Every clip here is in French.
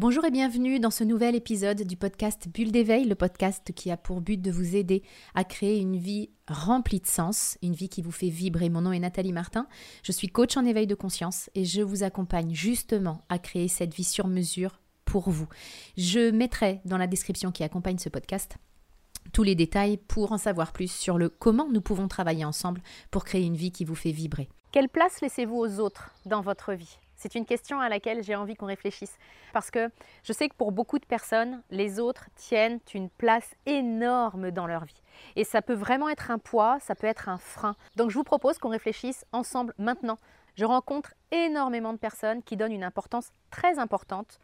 Bonjour et bienvenue dans ce nouvel épisode du podcast Bulle d'éveil, le podcast qui a pour but de vous aider à créer une vie remplie de sens, une vie qui vous fait vibrer. Mon nom est Nathalie Martin, je suis coach en éveil de conscience et je vous accompagne justement à créer cette vie sur mesure pour vous. Je mettrai dans la description qui accompagne ce podcast tous les détails pour en savoir plus sur le comment nous pouvons travailler ensemble pour créer une vie qui vous fait vibrer. Quelle place laissez-vous aux autres dans votre vie? C'est une question à laquelle j'ai envie qu'on réfléchisse. Parce que je sais que pour beaucoup de personnes, les autres tiennent une place énorme dans leur vie. Et ça peut vraiment être un poids, ça peut être un frein. Donc je vous propose qu'on réfléchisse ensemble maintenant. Je rencontre énormément de personnes qui donnent une importance très importante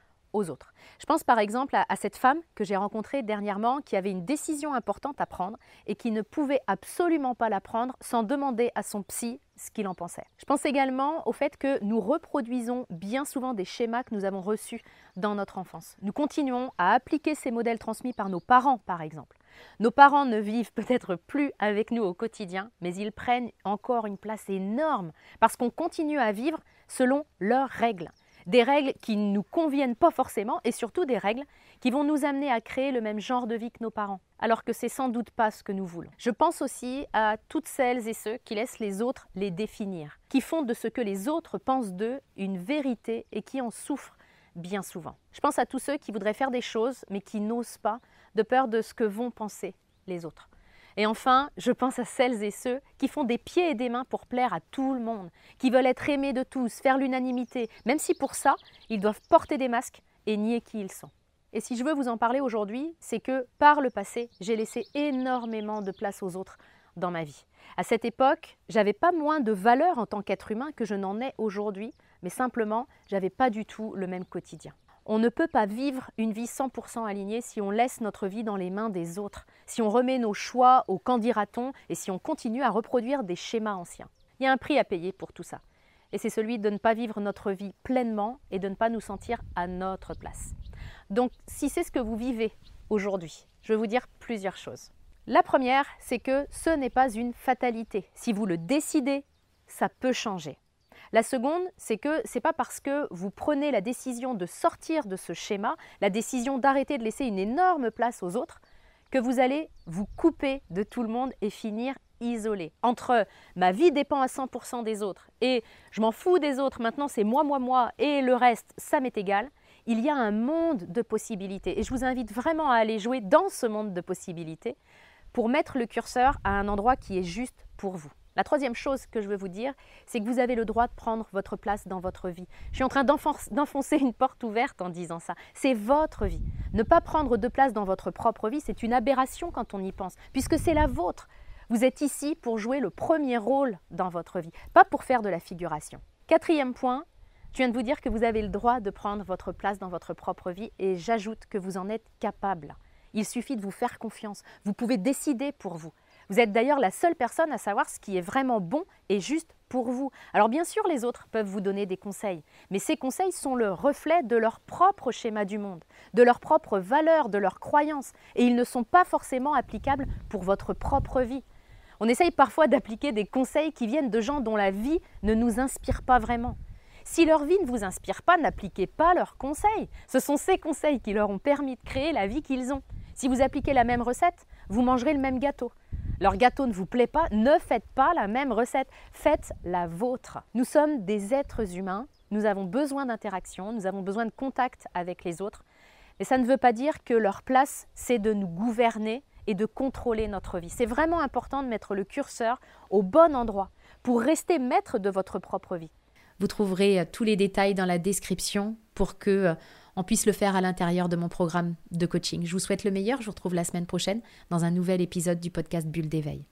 Je pense par exemple à, cette femme que j'ai rencontrée dernièrement qui avait une décision importante à prendre et qui ne pouvait absolument pas la prendre sans demander à son psy ce qu'il en pensait. Je pense également au fait que nous reproduisons bien souvent des schémas que nous avons reçus dans notre enfance. Nous continuons à appliquer ces modèles transmis par nos parents, par exemple. Nos parents ne vivent peut-être plus avec nous au quotidien, mais ils prennent encore une place énorme parce qu'on continue à vivre selon leurs règles des règles qui ne nous conviennent pas forcément et surtout des règles qui vont nous amener à créer le même genre de vie que nos parents, alors que c'est sans doute pas ce que nous voulons. Je pense aussi à toutes celles et ceux qui laissent les autres les définir, qui font de ce que les autres pensent d'eux une vérité et qui en souffrent bien souvent. Je pense à tous ceux qui voudraient faire des choses mais qui n'osent pas de peur de ce que vont penser les autres. Et enfin, je pense à celles et ceux qui font des pieds et des mains pour plaire à tout le monde, qui veulent être aimés de tous, faire l'unanimité, même si pour ça, ils doivent porter des masques et nier qui ils sont. Et si je veux vous en parler aujourd'hui, c'est que par le passé, j'ai laissé énormément de place aux autres dans ma vie. À cette époque, j'avais pas moins de valeur en tant qu'être humain que je n'en ai aujourd'hui, mais simplement, j'avais pas du tout le même quotidien. On ne peut pas vivre une vie 100% alignée si on laisse notre vie dans les mains des autres, si on remet nos choix au candidaton et si on continue à reproduire des schémas anciens. Il y a un prix à payer pour tout ça. Et c'est celui de ne pas vivre notre vie pleinement et de ne pas nous sentir à notre place. Donc si c'est ce que vous vivez aujourd'hui, je vais vous dire plusieurs choses. La première, c'est que ce n'est pas une fatalité. Si vous le décidez, ça peut changer. La seconde, c'est que ce n'est pas parce que vous prenez la décision de sortir de ce schéma, la décision d'arrêter de laisser une énorme place aux autres, que vous allez vous couper de tout le monde et finir isolé. Entre ma vie dépend à 100% des autres et je m'en fous des autres, maintenant c'est moi, moi, moi et le reste, ça m'est égal, il y a un monde de possibilités. Et je vous invite vraiment à aller jouer dans ce monde de possibilités pour mettre le curseur à un endroit qui est juste pour vous. La troisième chose que je veux vous dire, c'est que vous avez le droit de prendre votre place dans votre vie. Je suis en train d'enfoncer une porte ouverte en disant ça. C'est votre vie. Ne pas prendre de place dans votre propre vie, c'est une aberration quand on y pense, puisque c'est la vôtre. Vous êtes ici pour jouer le premier rôle dans votre vie, pas pour faire de la figuration. Quatrième point, je viens de vous dire que vous avez le droit de prendre votre place dans votre propre vie et j'ajoute que vous en êtes capable. Il suffit de vous faire confiance. Vous pouvez décider pour vous. Vous êtes d'ailleurs la seule personne à savoir ce qui est vraiment bon et juste pour vous. Alors bien sûr, les autres peuvent vous donner des conseils, mais ces conseils sont le reflet de leur propre schéma du monde, de leurs propres valeurs, de leurs croyances, et ils ne sont pas forcément applicables pour votre propre vie. On essaye parfois d'appliquer des conseils qui viennent de gens dont la vie ne nous inspire pas vraiment. Si leur vie ne vous inspire pas, n'appliquez pas leurs conseils. Ce sont ces conseils qui leur ont permis de créer la vie qu'ils ont. Si vous appliquez la même recette, vous mangerez le même gâteau leur gâteau ne vous plaît pas, ne faites pas la même recette, faites la vôtre. Nous sommes des êtres humains, nous avons besoin d'interaction, nous avons besoin de contact avec les autres, mais ça ne veut pas dire que leur place, c'est de nous gouverner et de contrôler notre vie. C'est vraiment important de mettre le curseur au bon endroit pour rester maître de votre propre vie. Vous trouverez euh, tous les détails dans la description pour que euh, on puisse le faire à l'intérieur de mon programme de coaching. Je vous souhaite le meilleur. Je vous retrouve la semaine prochaine dans un nouvel épisode du podcast Bulle d'éveil.